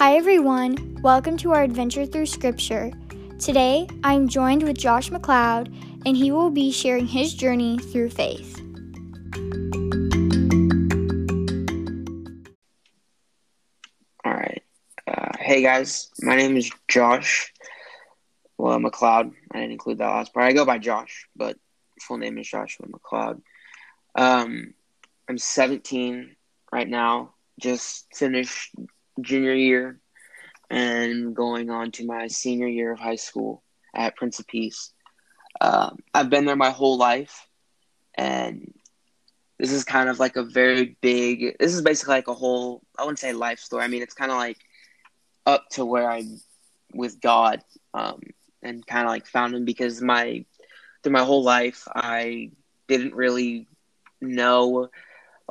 Hi, everyone. Welcome to our adventure through Scripture. Today, I'm joined with Josh McLeod, and he will be sharing his journey through faith. All right. Uh, hey, guys. My name is Josh well, McLeod. I didn't include that last part. I go by Josh, but full name is Joshua McLeod. Um, I'm 17 right now. Just finished junior year and going on to my senior year of high school at Prince of Peace. Um, I've been there my whole life, and this is kind of like a very big. This is basically like a whole. I wouldn't say life story. I mean, it's kind of like up to where I'm with God, um, and kind of like found Him because my through my whole life I didn't really know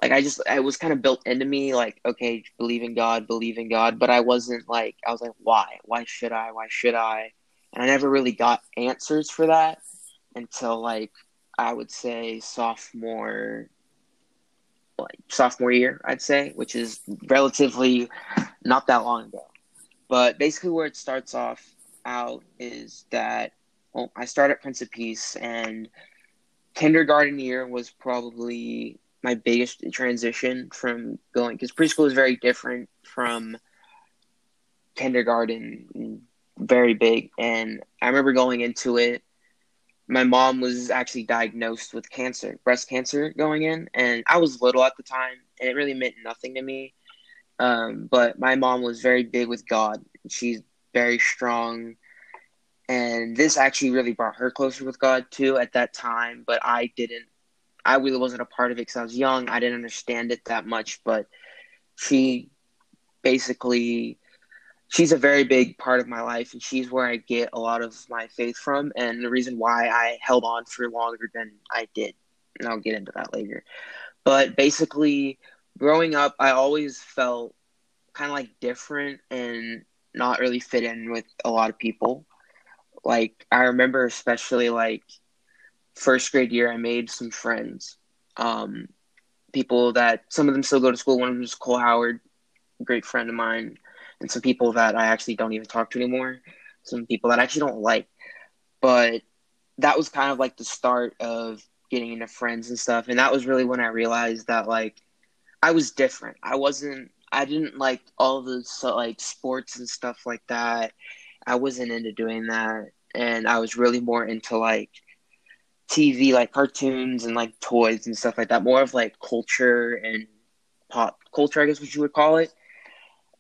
like I just I was kind of built into me like okay believe in God believe in God. But I wasn't like I was like why? Why should I? Why should I? And I never really got answers for that until like I would say sophomore like sophomore year I'd say which is relatively not that long ago. But basically where it starts off out is that well I started at Prince of Peace and kindergarten year was probably my biggest transition from going because preschool is very different from kindergarten very big. And i remember going into it my mom was actually diagnosed with cancer breast cancer going in and i was little at the time and it really meant nothing to me. Um, but my mom was very big with god. She's very strong. And this actually really brought her closer with god too at that time but i didn't I really wasn't a part of it because I was young. I didn't understand it that much, but she basically she's a very big part of my life and she's where I get a lot of my faith from and the reason why I held on for longer than I did. And I'll get into that later. But basically growing up I always felt kind of like different and not really fit in with a lot of people. Like I remember especially like first grade year, I made some friends. Um, people that some of them still go to school. One of them is Cole Howard, great friend of mine, and some people that I actually don't even talk to anymore. Some people that I actually don't like, but that was kind of like the start of getting into friends and stuff. And that was really when I realized that like I was different. I wasn't. I didn't like all the so, like sports and stuff like that. I wasn't into doing that, and I was really more into like TV, like cartoons and like toys and stuff like that. More of like culture and pop culture, I guess what you would call it.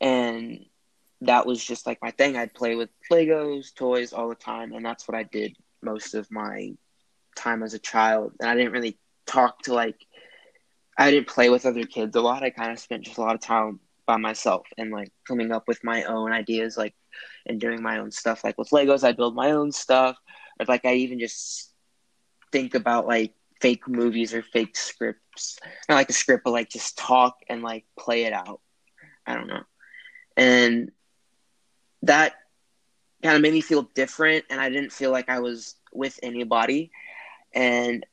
And that was just like my thing. I'd play with Legos, toys all the time, and that's what I did most of my time as a child. And I didn't really talk to like I didn't play with other kids a lot. I kind of spent just a lot of time by myself and like coming up with my own ideas, like and doing my own stuff. Like with Legos, I build my own stuff. Or like I even just think about like fake movies or fake scripts. Not like a script, but like just talk and like play it out. I don't know. And that kind of made me feel different and I didn't feel like I was with anybody. And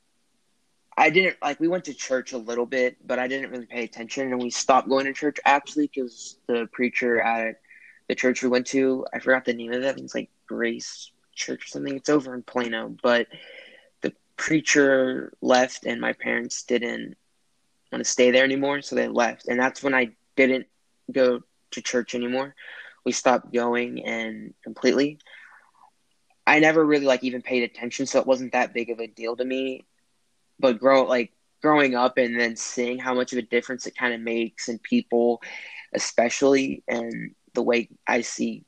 I didn't like we went to church a little bit, but I didn't really pay attention and we stopped going to church actually because the preacher at the church we went to, I forgot the name of it. It's like Grace Church or something. It's over in Plano, but preacher left and my parents didn't want to stay there anymore, so they left. And that's when I didn't go to church anymore. We stopped going and completely. I never really like even paid attention, so it wasn't that big of a deal to me. But grow like growing up and then seeing how much of a difference it kind of makes in people, especially and the way I see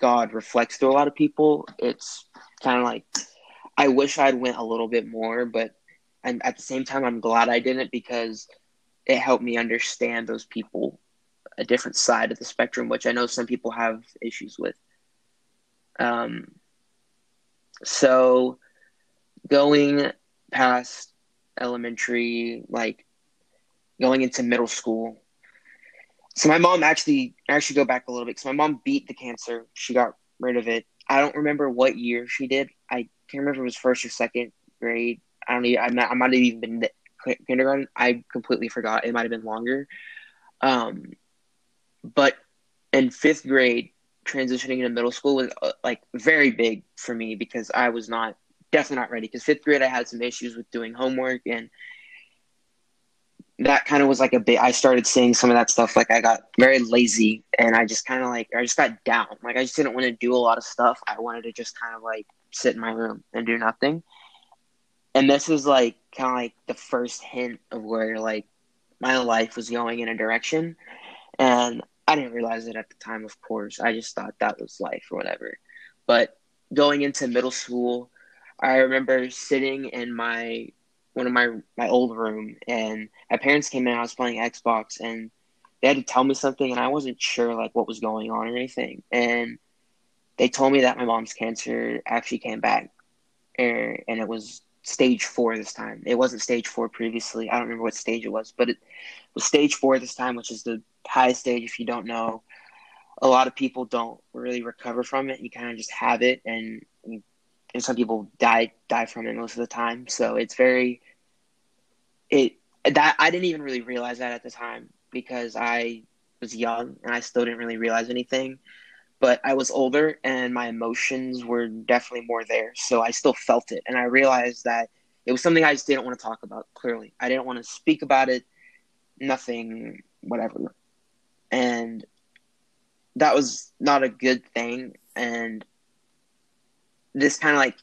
God reflects through a lot of people, it's kind of like I wish I'd went a little bit more, but at the same time, I'm glad I didn't because it helped me understand those people, a different side of the spectrum, which I know some people have issues with. Um, so going past elementary, like going into middle school. So my mom actually actually go back a little bit. So my mom beat the cancer. She got rid of it. I don't remember what year she did. I can't remember if it was first or second grade. I don't even. I'm not, I might have even been kindergarten. I completely forgot. It might have been longer. Um, but in fifth grade, transitioning into middle school was uh, like very big for me because I was not definitely not ready. Because fifth grade, I had some issues with doing homework and that kind of was like a bit i started seeing some of that stuff like i got very lazy and i just kind of like i just got down like i just didn't want to do a lot of stuff i wanted to just kind of like sit in my room and do nothing and this was like kind of like the first hint of where like my life was going in a direction and i didn't realize it at the time of course i just thought that was life or whatever but going into middle school i remember sitting in my one of my my old room, and my parents came in. I was playing Xbox, and they had to tell me something, and I wasn't sure like what was going on or anything. And they told me that my mom's cancer actually came back, and, and it was stage four this time. It wasn't stage four previously. I don't remember what stage it was, but it was stage four this time, which is the highest stage. If you don't know, a lot of people don't really recover from it. You kind of just have it, and and some people die die from it most of the time. So it's very it that I didn't even really realize that at the time because I was young and I still didn't really realize anything. But I was older and my emotions were definitely more there. So I still felt it. And I realized that it was something I just didn't want to talk about, clearly. I didn't want to speak about it, nothing, whatever. And that was not a good thing. And this kind of like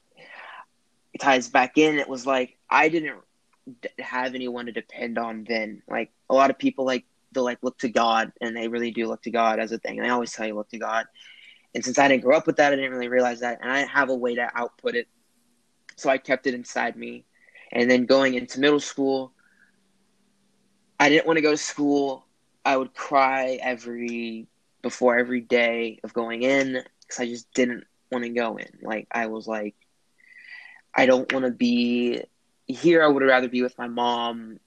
ties back in. It was like I didn't have anyone to depend on then. Like a lot of people like they like look to God and they really do look to God as a thing. And I always tell you look to God. And since I didn't grow up with that, I didn't really realize that. And I didn't have a way to output it. So I kept it inside me. And then going into middle school, I didn't want to go to school. I would cry every before every day of going in because I just didn't want to go in. Like I was like, I don't want to be here I would rather be with my mom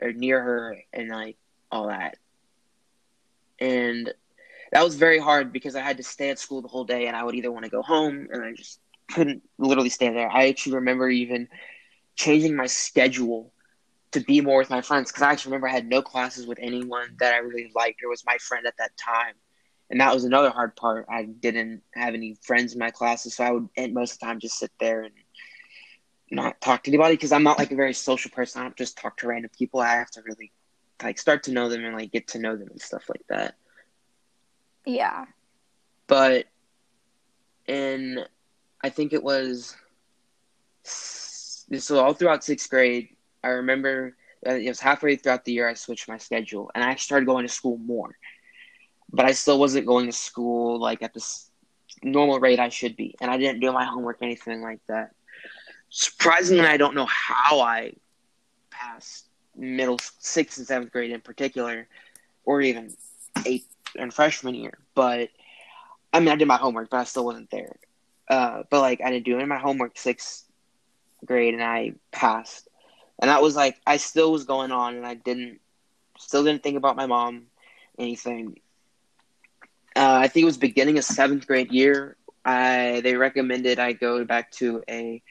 or near her and like all that. And that was very hard because I had to stay at school the whole day and I would either want to go home and I just couldn't literally stay there. I actually remember even changing my schedule to be more with my friends because I actually remember I had no classes with anyone that I really liked or was my friend at that time. And that was another hard part. I didn't have any friends in my classes, so I would most of the time just sit there and not talk to anybody because I'm not like a very social person. I don't just talk to random people. I have to really like start to know them and like get to know them and stuff like that. Yeah. But in I think it was so all throughout sixth grade, I remember it was halfway throughout the year I switched my schedule and I started going to school more. But I still wasn't going to school like at the normal rate I should be, and I didn't do my homework anything like that surprisingly, I don't know how I passed middle sixth and seventh grade in particular, or even eighth and freshman year. But I mean, I did my homework, but I still wasn't there. Uh, but like, I didn't do any of my homework sixth grade, and I passed. And that was like, I still was going on, and I didn't, still didn't think about my mom, anything. Uh, I think it was beginning of seventh grade year. I they recommended I go back to a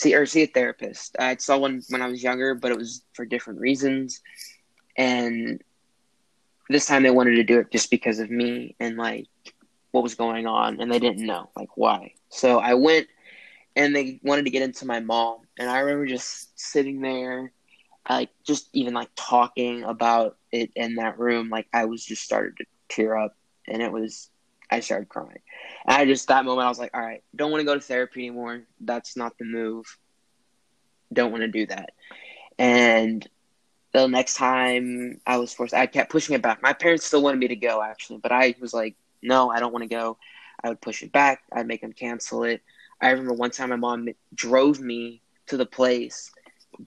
see or see a therapist. I saw one when I was younger, but it was for different reasons. And this time they wanted to do it just because of me and like what was going on and they didn't know like why. So I went and they wanted to get into my mom and I remember just sitting there like just even like talking about it in that room like I was just started to tear up and it was I started crying. And I just that moment I was like, all right, don't want to go to therapy anymore. That's not the move. Don't want to do that. And the next time I was forced, I kept pushing it back. My parents still wanted me to go actually, but I was like, no, I don't want to go. I would push it back. I'd make them cancel it. I remember one time my mom drove me to the place,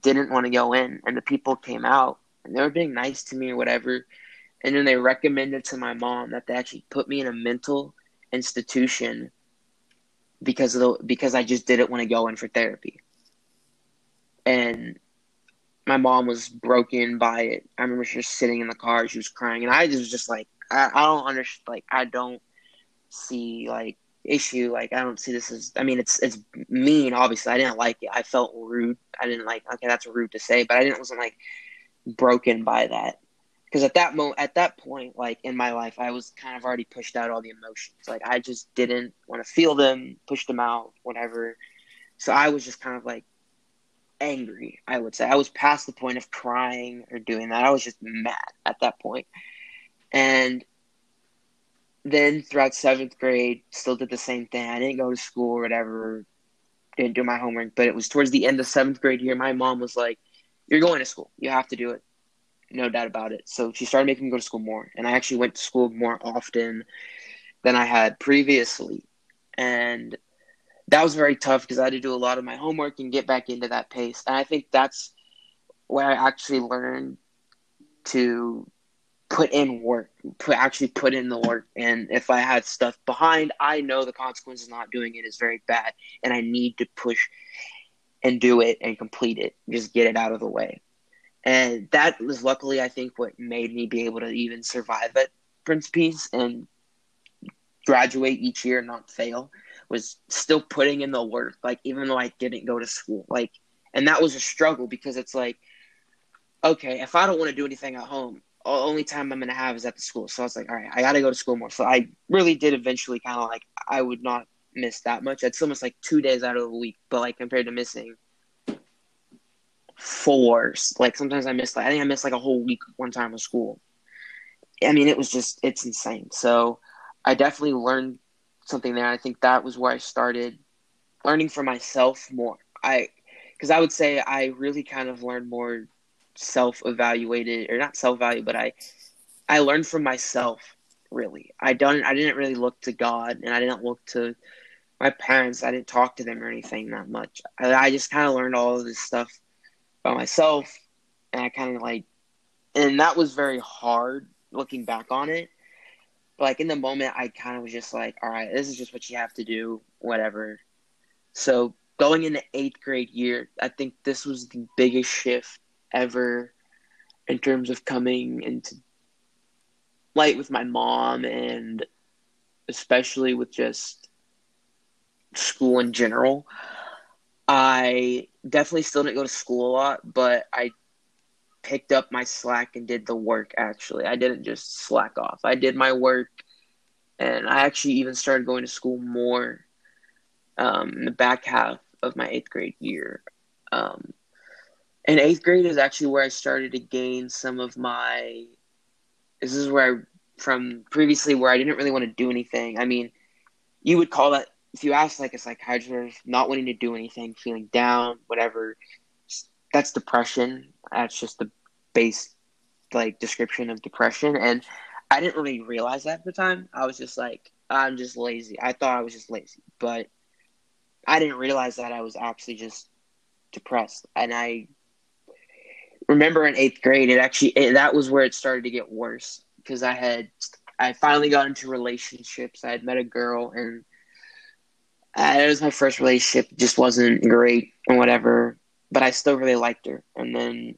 didn't want to go in, and the people came out and they were being nice to me or whatever. And then they recommended to my mom that they actually put me in a mental institution because of the because I just didn't want to go in for therapy. And my mom was broken by it. I remember she was sitting in the car, she was crying, and I just was just like, I, I don't understand. Like, I don't see like issue. Like, I don't see this as. I mean, it's it's mean. Obviously, I didn't like it. I felt rude. I didn't like. Okay, that's rude to say, but I didn't wasn't like broken by that because at that moment, at that point, like in my life, I was kind of already pushed out all the emotions. Like I just didn't want to feel them, push them out, whatever. So I was just kind of like angry. I would say I was past the point of crying or doing that. I was just mad at that point, and then throughout seventh grade, still did the same thing. I didn't go to school or whatever, didn't do my homework. But it was towards the end of seventh grade year. My mom was like, "You're going to school. You have to do it." No doubt about it. So she started making me go to school more, and I actually went to school more often than I had previously, and that was very tough because I had to do a lot of my homework and get back into that pace. And I think that's where I actually learned to put in work, put actually put in the work. And if I had stuff behind, I know the consequences of not doing it is very bad, and I need to push and do it and complete it, just get it out of the way. And that was luckily, I think, what made me be able to even survive at Prince Peace and graduate each year and not fail was still putting in the work, like even though I didn't go to school. Like and that was a struggle because it's like, okay, if I don't want to do anything at home, the only time I'm gonna have is at the school. So I was like, all right, I gotta go to school more. So I really did eventually kind of like I would not miss that much. It's almost like two days out of the week, but like compared to missing four, like sometimes I missed like I think I missed like a whole week one time of school. I mean, it was just it's insane. So I definitely learned something there. I think that was where I started learning for myself more. I because I would say I really kind of learned more self evaluated or not self value, but I I learned from myself really. I don't I didn't really look to God and I didn't look to my parents. I didn't talk to them or anything that much. I, I just kind of learned all of this stuff by myself, and I kind of like, and that was very hard looking back on it. But like in the moment, I kind of was just like, all right, this is just what you have to do, whatever. So going into eighth grade year, I think this was the biggest shift ever in terms of coming into light with my mom and especially with just school in general. I definitely still didn't go to school a lot, but I picked up my slack and did the work actually. I didn't just slack off. I did my work and I actually even started going to school more um, in the back half of my eighth grade year. Um, and eighth grade is actually where I started to gain some of my. This is where I, from previously, where I didn't really want to do anything. I mean, you would call that, if you ask like a psychiatrist, not wanting to do anything, feeling down, whatever, that's depression. That's just the base, like, description of depression. And I didn't really realize that at the time. I was just like, I'm just lazy. I thought I was just lazy. But I didn't realize that I was actually just depressed. And I remember in eighth grade, it actually it, that was where it started to get worse because I had I finally got into relationships. I had met a girl, and uh, it was my first relationship. Just wasn't great and whatever, but I still really liked her. And then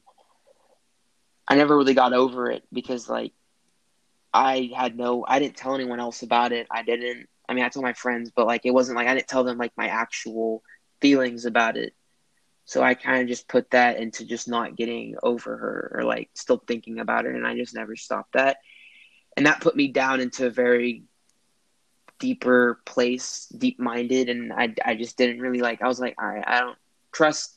I never really got over it because like I had no I didn't tell anyone else about it. I didn't. I mean, I told my friends, but like it wasn't like I didn't tell them like my actual feelings about it. So I kind of just put that into just not getting over her or like still thinking about her. And I just never stopped that. And that put me down into a very deeper place, deep minded. And I, I just didn't really like, I was like, all right, I don't trust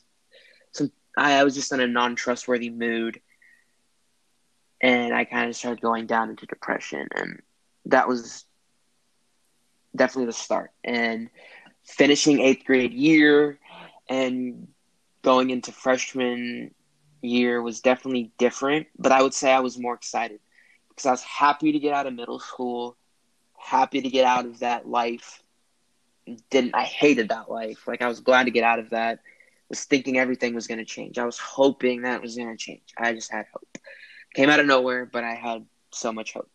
some, I, I was just in a non trustworthy mood. And I kind of started going down into depression. And that was definitely the start. And finishing eighth grade year and going into freshman year was definitely different, but I would say I was more excited because I was happy to get out of middle school, happy to get out of that life. Didn't I hated that life? Like I was glad to get out of that. Was thinking everything was going to change. I was hoping that was going to change. I just had hope. Came out of nowhere, but I had so much hope.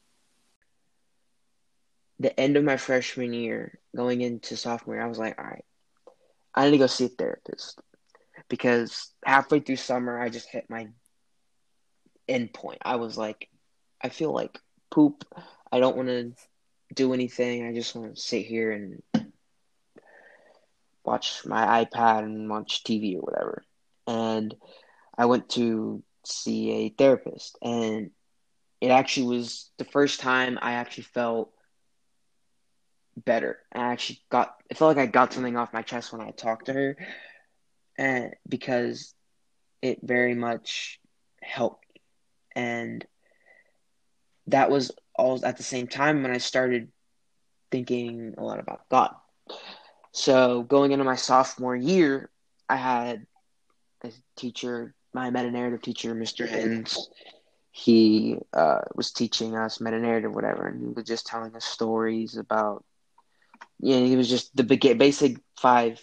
The end of my freshman year, going into sophomore, I was like, all right, I need to go see a therapist because halfway through summer I just hit my end point. I was like, I feel like poop. I don't want to do anything. I just want to sit here and watch my iPad and watch TV or whatever. And I went to see a therapist, and it actually was the first time I actually felt better. I actually got it felt like I got something off my chest when I talked to her, and because it very much helped, and that was all at the same time when I started thinking a lot about God. So going into my sophomore year, I had a teacher, my meta narrative teacher, Mr. Hens. He uh, was teaching us meta narrative, whatever, and he was just telling us stories about. Yeah, you know, he was just the basic five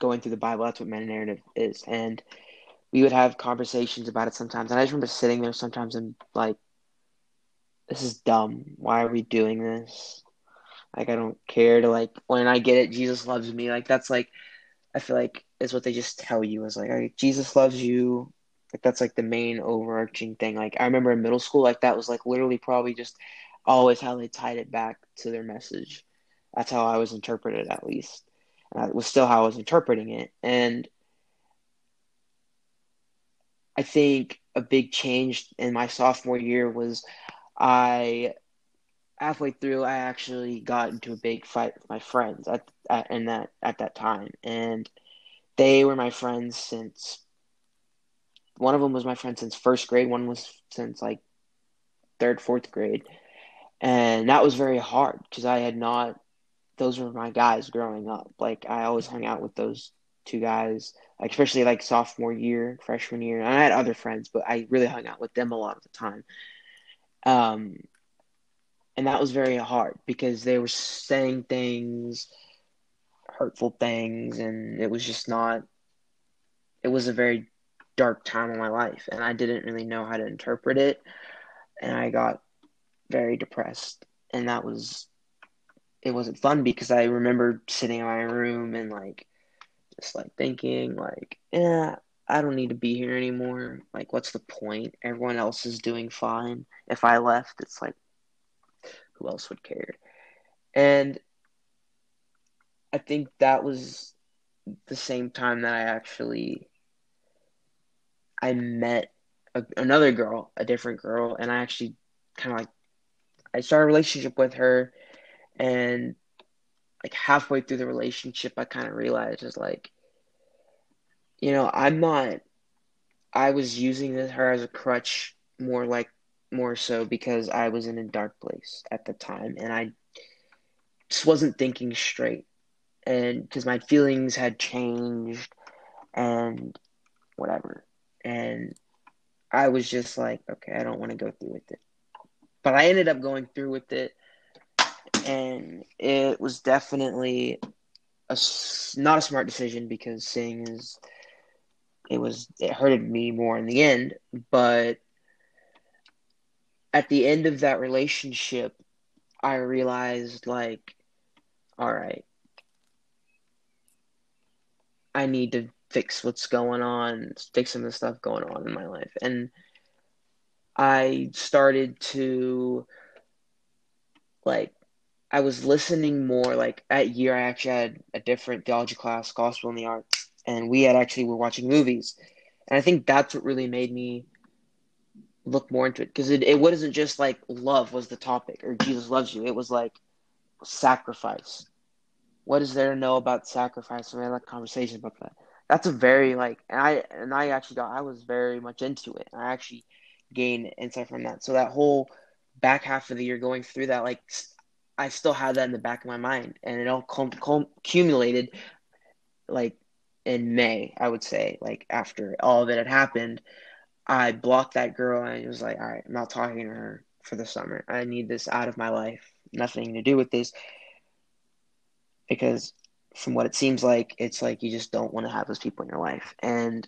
going through the Bible. That's what meta narrative is, and we would have conversations about it sometimes. And I just remember sitting there sometimes and like, this is dumb. Why are we doing this? Like, I don't care to like when I get it. Jesus loves me. Like that's like, I feel like is what they just tell you is like, right, Jesus loves you. Like that's like the main overarching thing. Like I remember in middle school, like that was like literally probably just always how they tied it back to their message. That's how I was interpreted, at least. And that was still how I was interpreting it. And I think a big change in my sophomore year was I halfway through I actually got into a big fight with my friends at, at in that at that time. And they were my friends since one of them was my friend since first grade one was since like third fourth grade. And that was very hard because I had not those were my guys growing up. Like I always hung out with those two guys like especially like sophomore year freshman year. And I had other friends but I really hung out with them a lot of the time um and that was very hard because they were saying things hurtful things and it was just not it was a very dark time in my life and I didn't really know how to interpret it and I got very depressed and that was it wasn't fun because I remember sitting in my room and like just like thinking like yeah I don't need to be here anymore. Like what's the point? Everyone else is doing fine. If I left it's like who else would care? And I think that was the same time that I actually I met a, another girl, a different girl, and I actually kind of like I started a relationship with her, and like halfway through the relationship, I kind of realized is like, you know, I'm not. I was using her as a crutch more like more so because I was in a dark place at the time and I just wasn't thinking straight. And because my feelings had changed and whatever. And I was just like, okay, I don't want to go through with it. But I ended up going through with it. And it was definitely a, not a smart decision because seeing it was it hurted me more in the end but at the end of that relationship, I realized like, all right, I need to fix what's going on, fix some of the stuff going on in my life. And I started to like I was listening more like at year I actually had a different theology class, gospel in the arts, and we had actually were watching movies. And I think that's what really made me look more into it because it, it wasn't just like love was the topic or Jesus loves you. It was like sacrifice. What is there to know about sacrifice? We had like conversation about that. That's a very like, and I and I actually got I was very much into it. I actually gained insight from that. So that whole back half of the year going through that, like I still had that in the back of my mind, and it all cum- accumulated like in May. I would say like after all of it had happened, I blocked that girl and it was like, all right, I'm not talking to her for the summer. I need this out of my life. Nothing to do with this. Because from what it seems like, it's like you just don't want to have those people in your life. And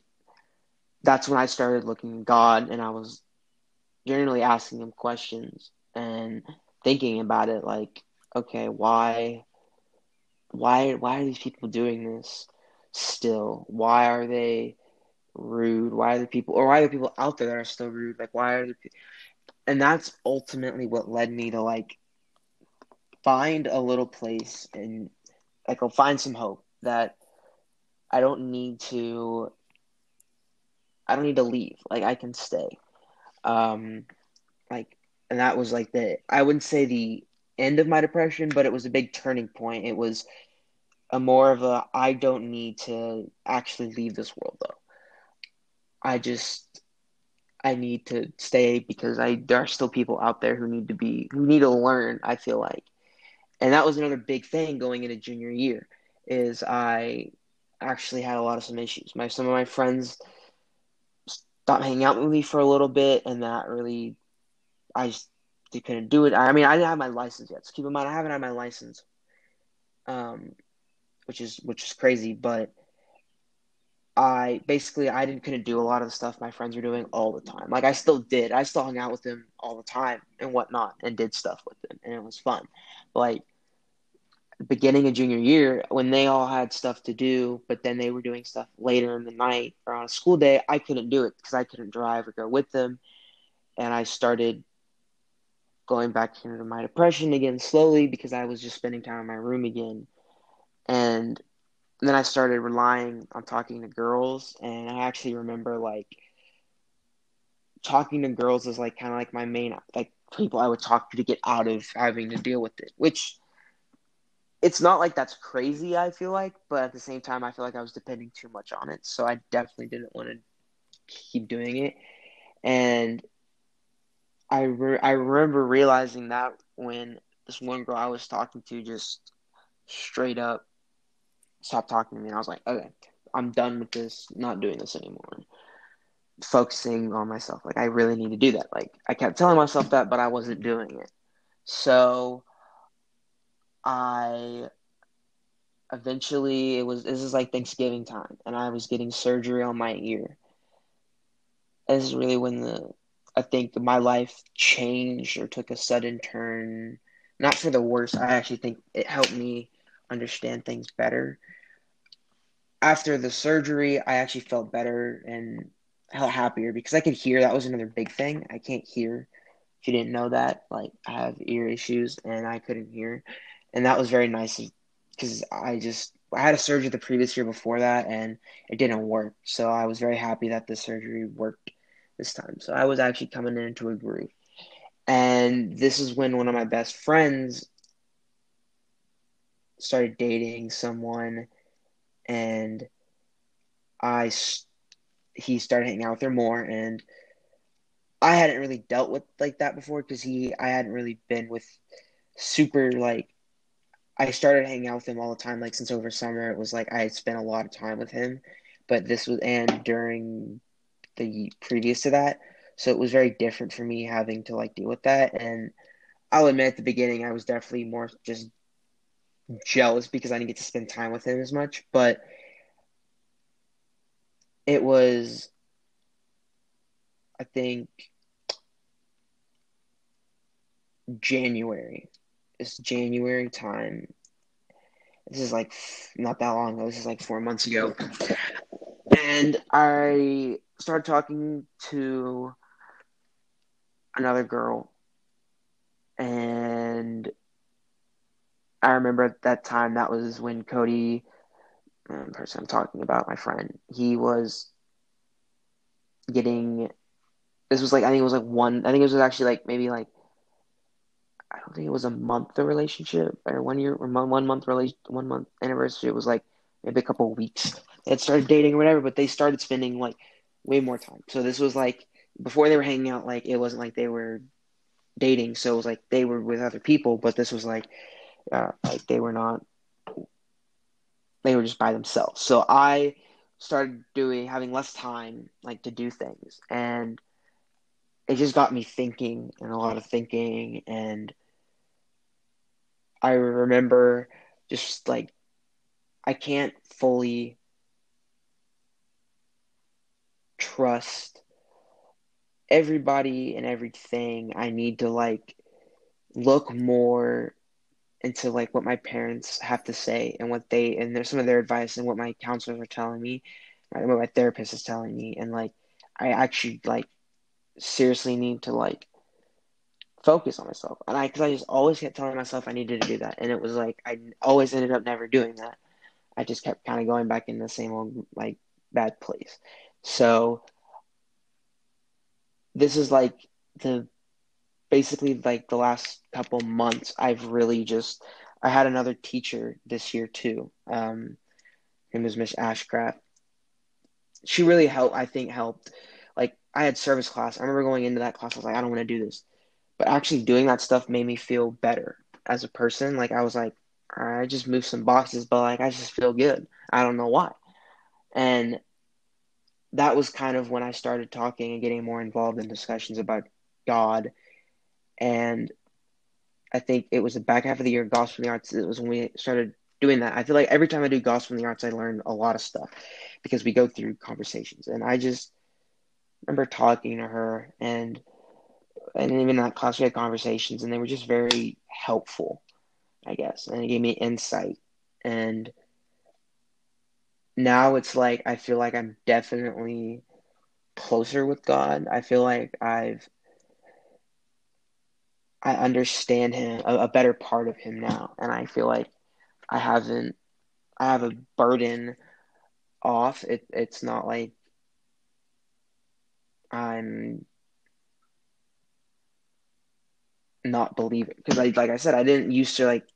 that's when I started looking at God and I was generally asking him questions and thinking about it like, okay, why why why are these people doing this still? Why are they rude? Why are the people, or why are the people out there that are still rude? Like, why are the, and that's ultimately what led me to like find a little place and like I'll find some hope that I don't need to, I don't need to leave. Like I can stay. Um, like, and that was like the I wouldn't say the end of my depression, but it was a big turning point. It was a more of a I don't need to actually leave this world though. I just I need to stay because I there are still people out there who need to be who need to learn, I feel like. And that was another big thing going into junior year is I actually had a lot of some issues. My some of my friends stopped hanging out with me for a little bit and that really I just couldn't do it. I mean, I didn't have my license yet. So keep in mind I haven't had my license. Um which is which is crazy, but I basically I didn't couldn't do a lot of the stuff my friends were doing all the time. Like I still did. I still hung out with them all the time and whatnot and did stuff with them and it was fun. Like beginning of junior year when they all had stuff to do, but then they were doing stuff later in the night or on a school day, I couldn't do it because I couldn't drive or go with them. And I started going back into my depression again slowly because I was just spending time in my room again and then I started relying on talking to girls, and I actually remember like talking to girls is like kind of like my main like people I would talk to to get out of having to deal with it, which it's not like that's crazy. I feel like, but at the same time, I feel like I was depending too much on it, so I definitely didn't want to keep doing it. And I re- I remember realizing that when this one girl I was talking to just straight up stopped talking to me. And I was like, okay, I'm done with this, not doing this anymore. Focusing on myself. Like, I really need to do that. Like, I kept telling myself that, but I wasn't doing it. So, I eventually, it was, this is like Thanksgiving time, and I was getting surgery on my ear. this is really when the, I think my life changed or took a sudden turn. Not for the worse. I actually think it helped me understand things better. After the surgery, I actually felt better and felt happier because I could hear. That was another big thing. I can't hear. If you didn't know that, like I have ear issues and I couldn't hear, and that was very nice because I just I had a surgery the previous year before that and it didn't work. So I was very happy that the surgery worked this time. So I was actually coming into a groove. And this is when one of my best friends started dating someone and I he started hanging out with her more and I hadn't really dealt with like that before because he I hadn't really been with super like I started hanging out with him all the time like since over summer. It was like I had spent a lot of time with him but this was and during the previous to that. So it was very different for me having to like deal with that. And I'll admit at the beginning I was definitely more just jealous because I didn't get to spend time with him as much, but it was, I think, January. It's January time. This is like not that long ago. This is like four months ago. And I started talking to another girl. And I remember at that time that was when Cody, um, person I'm talking about, my friend, he was getting. This was like I think it was like one. I think it was actually like maybe like I don't think it was a month of relationship or one year or one month relation one month anniversary. It was like maybe a couple weeks. They had started dating or whatever, but they started spending like way more time. So this was like before they were hanging out. Like it wasn't like they were dating. So it was like they were with other people, but this was like uh, like they were not, they were just by themselves. So I started doing having less time like to do things, and it just got me thinking and a lot of thinking. And I remember just like I can't fully trust everybody and everything. I need to like look more into like what my parents have to say and what they and there's some of their advice and what my counselors are telling me, what my therapist is telling me, and like I actually like seriously need to like focus on myself, and I because I just always kept telling myself I needed to do that, and it was like I always ended up never doing that. I just kept kind of going back in the same old like bad place. So this is like the basically like the last couple months, I've really just I had another teacher this year too. Um, name was Miss Ashcraft. She really helped. I think helped. Like I had service class. I remember going into that class. I was like, I don't want to do this, but actually doing that stuff made me feel better as a person. Like I was like, I just moved some boxes, but like I just feel good. I don't know why. And that was kind of when I started talking and getting more involved in discussions about God. And I think it was the back half of the year, Gospel in the Arts. It was when we started doing that. I feel like every time I do Gospel in the Arts, I learn a lot of stuff because we go through conversations. And I just remember talking to her, and and even in that class we had conversations, and they were just very helpful, I guess, and it gave me insight. And now it's like I feel like I'm definitely closer with God. I feel like I've I understand him a, a, better part of him now, and I feel like I haven't I have a burden off. It it's not like I'm not believing because I like I said I didn't used to like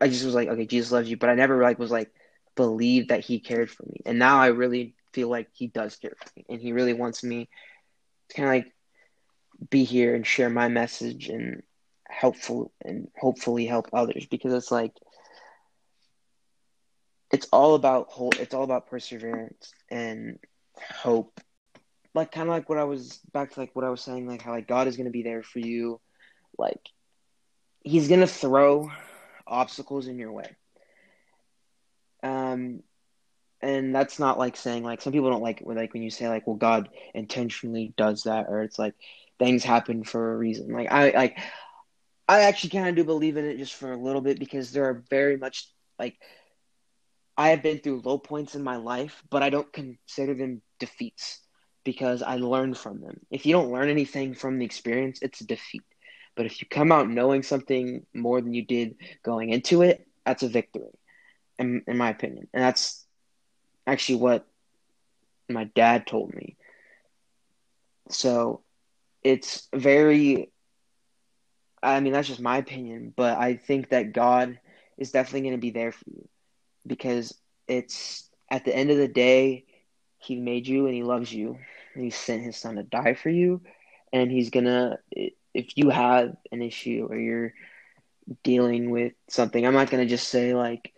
I just was like okay Jesus loves you, but I never like was like believed that he cared for me. And now I really feel like he does care for me and he really wants me to kind of like be here and share my message and helpful and hopefully help others because it's like it's all about whole it's all about perseverance and hope. Like kind of like what i was back to like what i was saying like how like god is going to be there for you. Like he's going to throw obstacles in your way. Um, and that's not like saying like some people don't like like when you say like well God intentionally does that or it's like things happen for a reason. Like I like I actually kind of do believe in it just for a little bit because there are very much like I have been through low points in my life, but I don't consider them defeats because I learn from them. If you don't learn anything from the experience, it's a defeat. But if you come out knowing something more than you did going into it, that's a victory in, in my opinion. And that's actually what my dad told me. So it's very, I mean, that's just my opinion, but I think that God is definitely going to be there for you because it's at the end of the day, He made you and He loves you. And he sent His Son to die for you. And He's going to, if you have an issue or you're dealing with something, I'm not going to just say, like,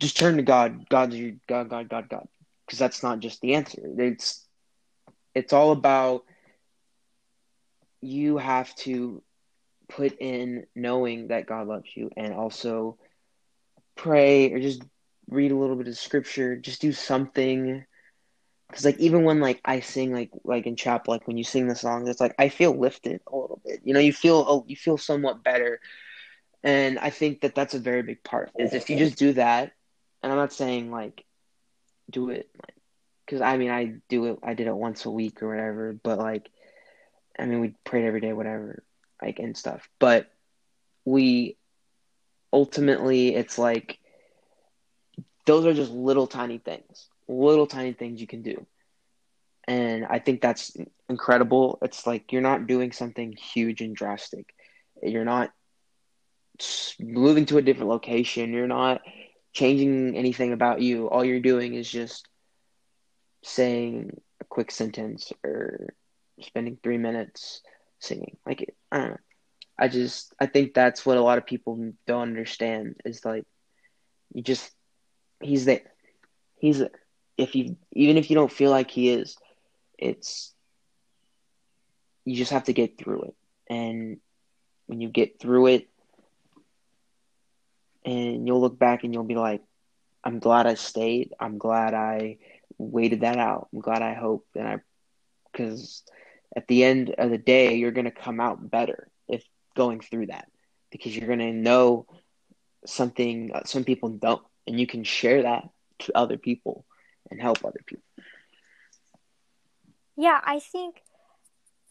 just turn to God. God's your God, God, God, God. Because that's not just the answer. It's it's all about you have to put in knowing that God loves you and also pray or just read a little bit of scripture, just do something. Because like even when like I sing like like in chapel like when you sing the songs it's like I feel lifted a little bit. You know you feel you feel somewhat better. And I think that that's a very big part is if you just do that and I'm not saying like do it like because I mean I do it I did it once a week or whatever, but like I mean we prayed every day, whatever, like and stuff. But we ultimately it's like those are just little tiny things, little tiny things you can do. And I think that's incredible. It's like you're not doing something huge and drastic. You're not moving to a different location. You're not changing anything about you. All you're doing is just saying a quick sentence or spending three minutes singing. Like I don't know. I just I think that's what a lot of people don't understand is like you just he's there. He's. If you even if you don't feel like he is, it's you just have to get through it. And when you get through it, and you'll look back and you'll be like, I'm glad I stayed. I'm glad I waited that out. I'm glad I hoped and I, because at the end of the day, you're going to come out better if going through that because you're going to know something some people don't, and you can share that to other people and help other people. Yeah, I think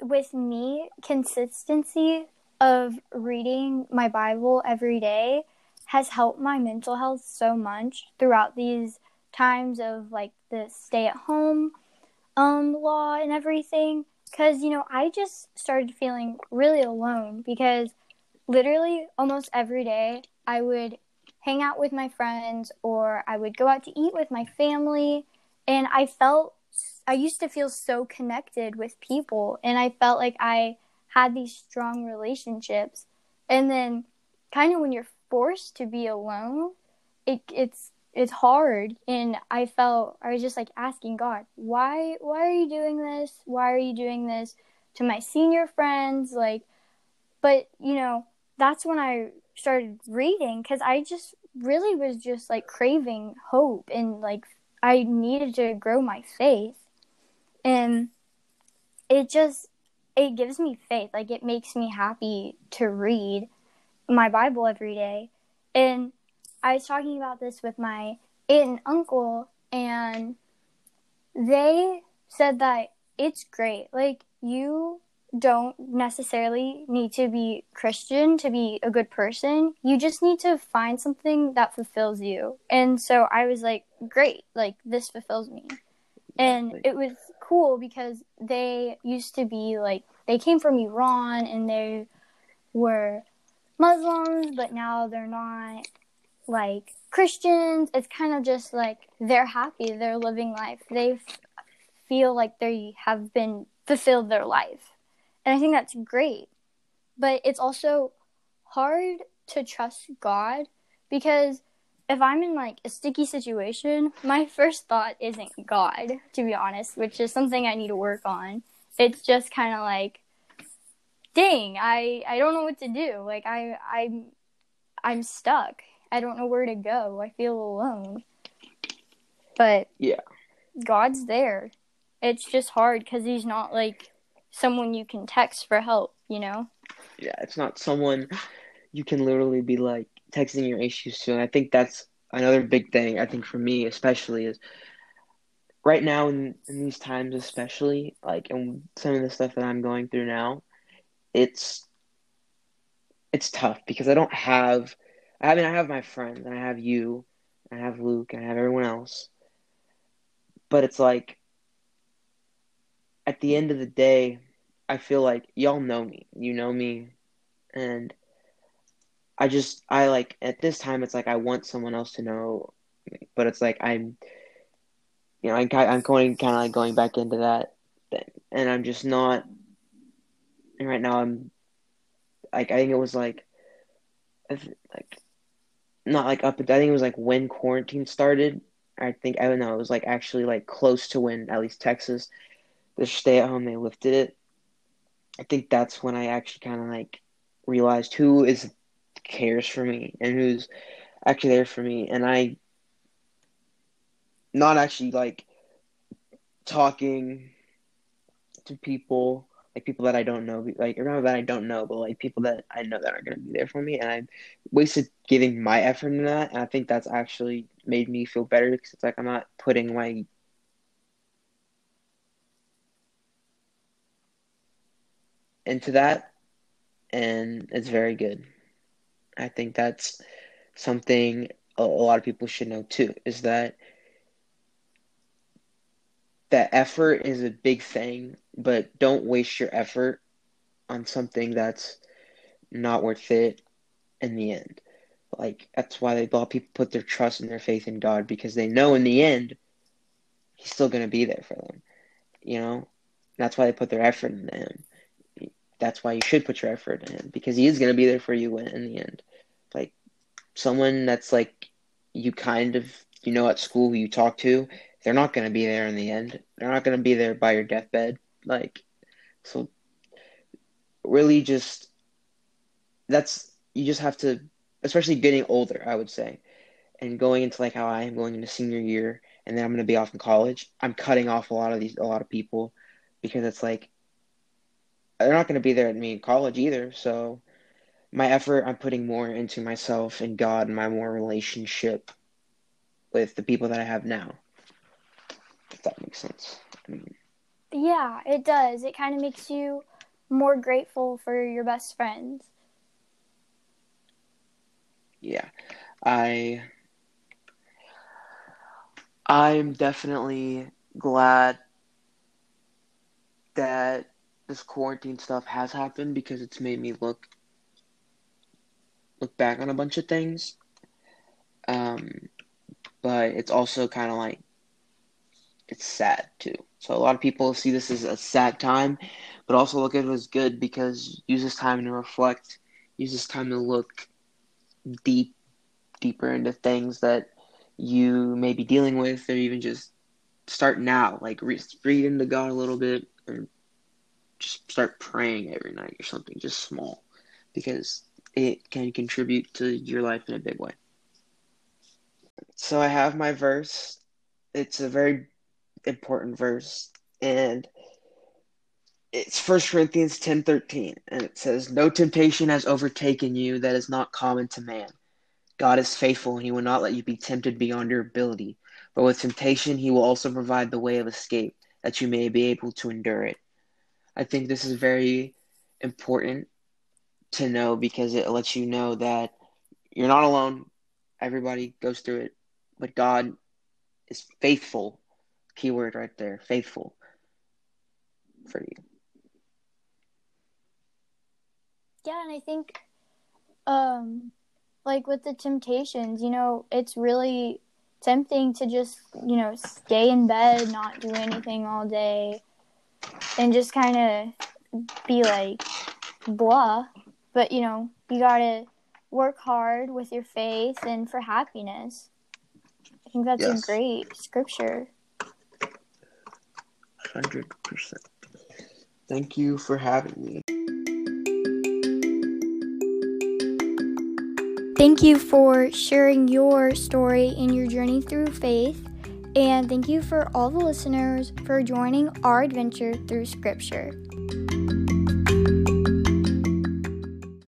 with me, consistency of reading my Bible every day has helped my mental health so much throughout these times of like the stay at home um law and everything because you know I just started feeling really alone because literally almost every day I would hang out with my friends or I would go out to eat with my family. And I felt I used to feel so connected with people and I felt like I had these strong relationships. And then kind of when you're forced to be alone it it's it's hard and I felt I was just like asking God why why are you doing this why are you doing this to my senior friends like but you know that's when I started reading because I just really was just like craving hope and like I needed to grow my faith. And it just it gives me faith. Like it makes me happy to read my Bible every day. And I was talking about this with my aunt and uncle and they said that it's great. Like you don't necessarily need to be Christian to be a good person. You just need to find something that fulfills you. And so I was like, great, like this fulfills me. And it was cool because they used to be like, they came from Iran and they were Muslims, but now they're not like Christians. It's kind of just like they're happy, they're living life. They f- feel like they have been fulfilled their life and I think that's great. But it's also hard to trust God because if I'm in like a sticky situation, my first thought isn't God, to be honest, which is something I need to work on. It's just kind of like, dang, I I don't know what to do. Like I I'm I'm stuck. I don't know where to go. I feel alone. But yeah, God's there. It's just hard because He's not like someone you can text for help, you know? Yeah, it's not someone you can literally be like texting your issues to. And I think that's another big thing, I think for me especially is right now in, in these times especially, like and some of the stuff that I'm going through now, it's it's tough because I don't have I mean I have my friends and I have you, I have Luke, and I have everyone else. But it's like at the end of the day, I feel like y'all know me. You know me. And I just, I like, at this time, it's like I want someone else to know me. But it's like I'm, you know, I, I'm going kind of like going back into that thing. And I'm just not, and right now I'm, like, I think it was like, like, not like up, I think it was like when quarantine started. I think, I don't know, it was like actually like close to when at least Texas the stay at home they lifted it, I think that's when I actually kind of like realized who is cares for me and who's actually there for me, and I not actually like talking to people like people that I don't know, like remember that I don't know, but like people that I know that are to be there for me, and I wasted giving my effort in that, and I think that's actually made me feel better because it's like I'm not putting my into that, and it's very good. I think that's something a, a lot of people should know too. Is that that effort is a big thing, but don't waste your effort on something that's not worth it in the end. Like that's why they, a lot of people put their trust and their faith in God because they know in the end He's still to be there for them. You know, that's why they put their effort in Him that's why you should put your effort in Him because he is to be there for you in, in the end. Like someone that's like you kind of you know at school who you talk to, they're not going to be there in the end. They're not going to be there by your deathbed. Like so, really, just that's you just have to, especially getting older. I would say, and going into like how I am going into senior year, and then I'm going to be off in college. I'm cutting off a lot of these a lot of people because it's like they're not going to be there at me in college either. So my effort, I'm putting more into myself and God and my more relationship with the people that I have now. If that makes sense. I mean, yeah, it does. It kind of makes you more grateful for your best friends. Yeah. I I'm definitely glad that this quarantine stuff has happened because it's made me look look back on a bunch of things. Um, but it's also kind of like it's sad too. So a lot of people see this as a sad time, but also look at it as good because use this time to reflect, use this time to look deep, deeper into things that you may be dealing with, or even just start now. Like read, read into God a little bit, or just start praying every night or something, just small, because it can contribute to your life in a big way. So I have my verse. It's a very important verse, and it's First Corinthians ten thirteen, and it says, "No temptation has overtaken you that is not common to man. God is faithful, and He will not let you be tempted beyond your ability. But with temptation, He will also provide the way of escape, that you may be able to endure it." I think this is very important to know because it lets you know that you're not alone. Everybody goes through it, but God is faithful. Keyword right there, faithful for you. Yeah, and I think um like with the temptations, you know, it's really tempting to just, you know, stay in bed, not do anything all day and just kind of be like blah but you know, you gotta work hard with your faith and for happiness. I think that's yes. a great scripture. Hundred percent. Thank you for having me. Thank you for sharing your story and your journey through faith. And thank you for all the listeners for joining our adventure through Scripture.